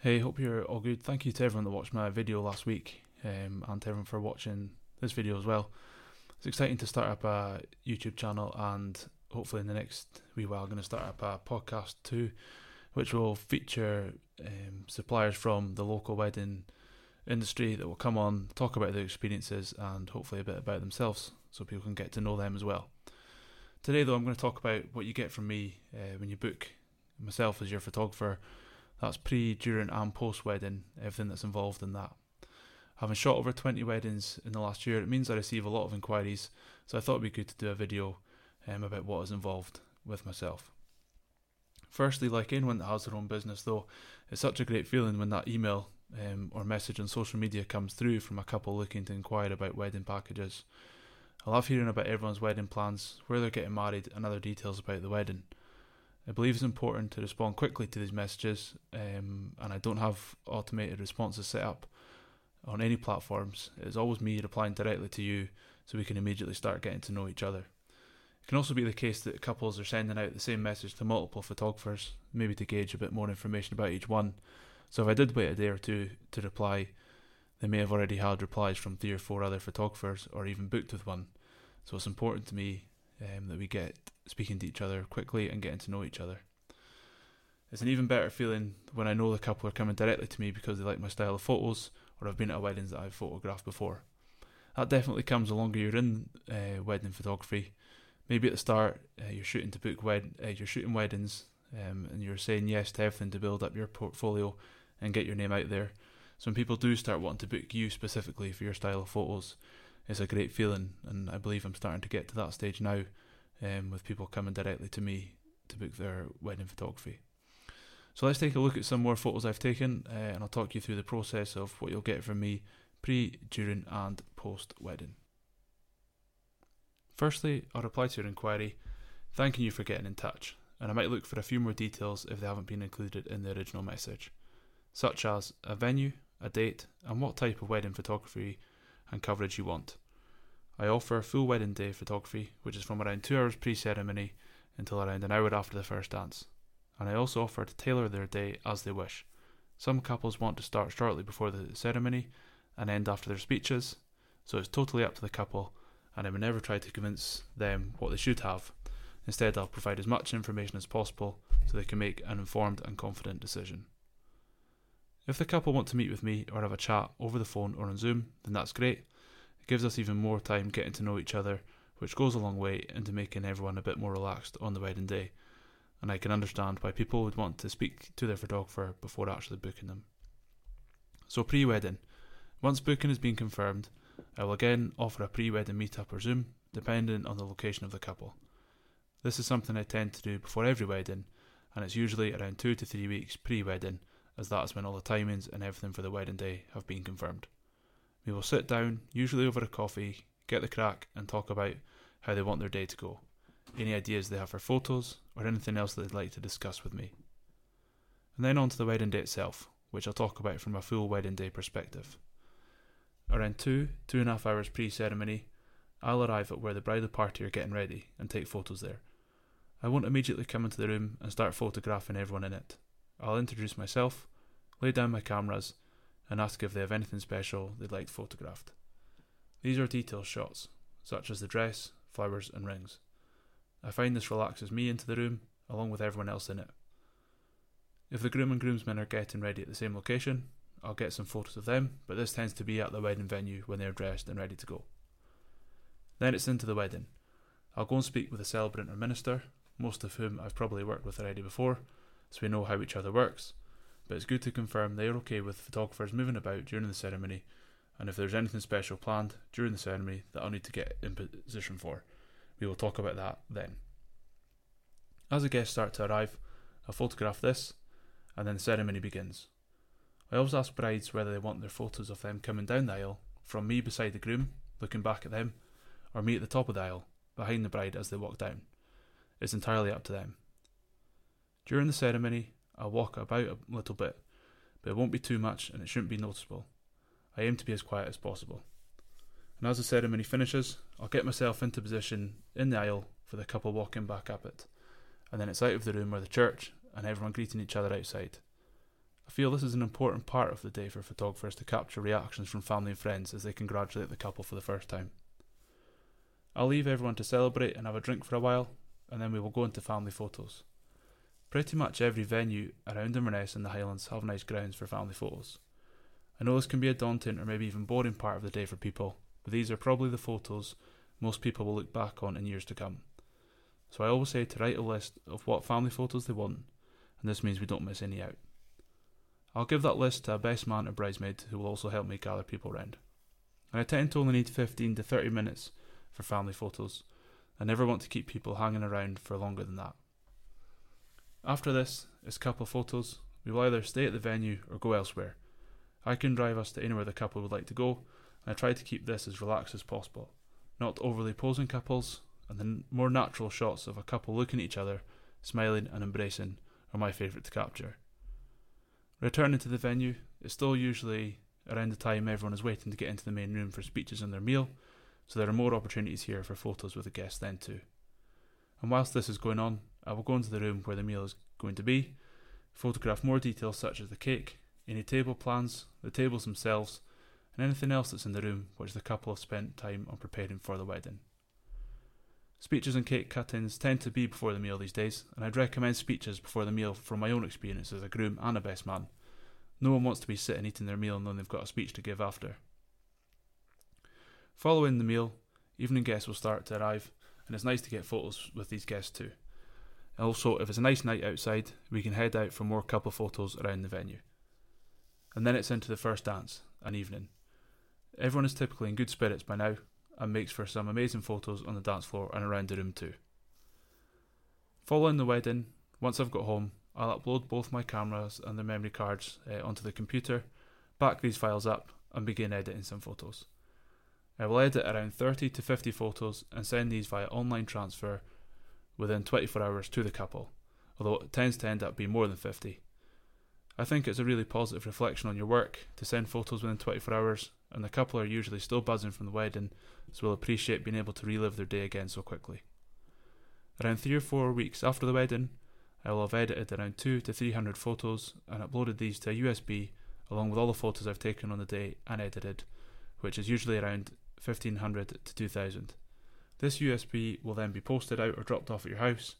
Hey, hope you're all good. Thank you to everyone that watched my video last week um, and to everyone for watching this video as well. It's exciting to start up a YouTube channel and hopefully in the next wee while I'm going to start up a podcast too, which will feature um, suppliers from the local wedding industry that will come on, talk about their experiences and hopefully a bit about themselves so people can get to know them as well. Today though I'm going to talk about what you get from me uh, when you book myself as your photographer that's pre, during, and post wedding, everything that's involved in that. Having shot over 20 weddings in the last year, it means I receive a lot of inquiries, so I thought it'd be good to do a video um, about what is involved with myself. Firstly, like anyone that has their own business, though, it's such a great feeling when that email um, or message on social media comes through from a couple looking to inquire about wedding packages. I love hearing about everyone's wedding plans, where they're getting married, and other details about the wedding. I believe it's important to respond quickly to these messages, um, and I don't have automated responses set up on any platforms. It's always me replying directly to you so we can immediately start getting to know each other. It can also be the case that couples are sending out the same message to multiple photographers, maybe to gauge a bit more information about each one. So if I did wait a day or two to reply, they may have already had replies from three or four other photographers or even booked with one. So it's important to me um, that we get speaking to each other quickly and getting to know each other. It's an even better feeling when I know the couple are coming directly to me because they like my style of photos or have been at weddings that I've photographed before. That definitely comes the longer you're in uh, wedding photography. Maybe at the start uh, you're shooting to book wed- uh, you're shooting weddings um, and you're saying yes to everything to build up your portfolio and get your name out there. So when people do start wanting to book you specifically for your style of photos, it's a great feeling, and I believe I'm starting to get to that stage now um, with people coming directly to me to book their wedding photography. So let's take a look at some more photos I've taken, uh, and I'll talk you through the process of what you'll get from me pre, during, and post wedding. Firstly, I'll reply to your inquiry, thanking you for getting in touch, and I might look for a few more details if they haven't been included in the original message, such as a venue, a date, and what type of wedding photography and coverage you want. I offer full wedding day photography, which is from around two hours pre ceremony until around an hour after the first dance. And I also offer to tailor their day as they wish. Some couples want to start shortly before the ceremony and end after their speeches, so it's totally up to the couple, and I will never try to convince them what they should have. Instead, I'll provide as much information as possible so they can make an informed and confident decision. If the couple want to meet with me or have a chat over the phone or on Zoom, then that's great It gives us even more time getting to know each other, which goes a long way into making everyone a bit more relaxed on the wedding day. And I can understand why people would want to speak to their photographer before actually booking them. So, pre wedding. Once booking has been confirmed, I will again offer a pre wedding meetup or Zoom, depending on the location of the couple. This is something I tend to do before every wedding, and it's usually around two to three weeks pre wedding, as that is when all the timings and everything for the wedding day have been confirmed. We will sit down, usually over a coffee, get the crack, and talk about how they want their day to go, any ideas they have for photos, or anything else they'd like to discuss with me. And then on to the wedding day itself, which I'll talk about from a full wedding day perspective. Around two, two and a half hours pre ceremony, I'll arrive at where the bridal party are getting ready and take photos there. I won't immediately come into the room and start photographing everyone in it. I'll introduce myself, lay down my cameras, and ask if they have anything special they'd like photographed. These are detail shots, such as the dress, flowers, and rings. I find this relaxes me into the room, along with everyone else in it. If the groom and groomsmen are getting ready at the same location, I'll get some photos of them, but this tends to be at the wedding venue when they're dressed and ready to go. Then it's into the wedding. I'll go and speak with the celebrant or minister, most of whom I've probably worked with already before, so we know how each other works, but it's good to confirm they are okay with photographers moving about during the ceremony, and if there's anything special planned during the ceremony that I'll need to get in position for, we will talk about that then. As the guests start to arrive, I'll photograph this, and then the ceremony begins. I always ask brides whether they want their photos of them coming down the aisle, from me beside the groom, looking back at them, or me at the top of the aisle, behind the bride as they walk down. It's entirely up to them. During the ceremony, I'll walk about a little bit, but it won't be too much and it shouldn't be noticeable. I aim to be as quiet as possible. And as the ceremony finishes, I'll get myself into position in the aisle for the couple walking back up it, and then it's out of the room or the church and everyone greeting each other outside. I feel this is an important part of the day for photographers to capture reactions from family and friends as they congratulate the couple for the first time. I'll leave everyone to celebrate and have a drink for a while, and then we will go into family photos. Pretty much every venue around Inverness and the Highlands have nice grounds for family photos. I know this can be a daunting or maybe even boring part of the day for people, but these are probably the photos most people will look back on in years to come. So I always say to write a list of what family photos they want, and this means we don't miss any out. I'll give that list to a best man or bridesmaid who will also help me gather people round. And I tend to only need 15 to 30 minutes for family photos. I never want to keep people hanging around for longer than that. After this is a couple of photos. We will either stay at the venue or go elsewhere. I can drive us to anywhere the couple would like to go, and I try to keep this as relaxed as possible. Not overly posing couples, and the more natural shots of a couple looking at each other, smiling and embracing are my favourite to capture. Returning to the venue is still usually around the time everyone is waiting to get into the main room for speeches and their meal, so there are more opportunities here for photos with the guests then too. And whilst this is going on, I will go into the room where the meal is going to be, photograph more details such as the cake, any table plans, the tables themselves, and anything else that's in the room which the couple have spent time on preparing for the wedding. Speeches and cake cuttings tend to be before the meal these days, and I'd recommend speeches before the meal from my own experience as a groom and a best man. No one wants to be sitting eating their meal and then they've got a speech to give after. Following the meal, evening guests will start to arrive, and it's nice to get photos with these guests too. Also, if it's a nice night outside, we can head out for more couple photos around the venue. And then it's into the first dance, an evening. Everyone is typically in good spirits by now, and makes for some amazing photos on the dance floor and around the room too. Following the wedding, once I've got home, I'll upload both my cameras and the memory cards uh, onto the computer, back these files up, and begin editing some photos. I will edit around 30 to 50 photos and send these via online transfer within 24 hours to the couple, although it tends to end up being more than 50. I think it's a really positive reflection on your work to send photos within 24 hours, and the couple are usually still buzzing from the wedding so will appreciate being able to relive their day again so quickly. Around three or four weeks after the wedding, I will have edited around two to three hundred photos and uploaded these to a USB along with all the photos I've taken on the day and edited, which is usually around 1500 to 2000. This USB will then be posted out or dropped off at your house,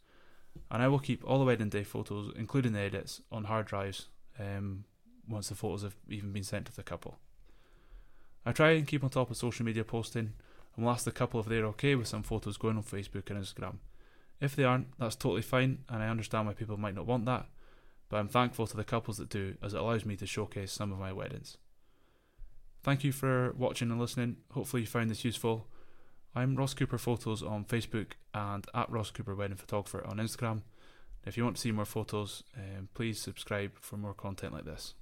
and I will keep all the wedding day photos, including the edits, on hard drives um, once the photos have even been sent to the couple. I try and keep on top of social media posting and we'll ask the couple if they're okay with some photos going on Facebook and Instagram. If they aren't, that's totally fine, and I understand why people might not want that, but I'm thankful to the couples that do, as it allows me to showcase some of my weddings. Thank you for watching and listening. Hopefully, you found this useful. I'm Ross Cooper Photos on Facebook and at Ross Cooper Wedding Photographer on Instagram. If you want to see more photos, um, please subscribe for more content like this.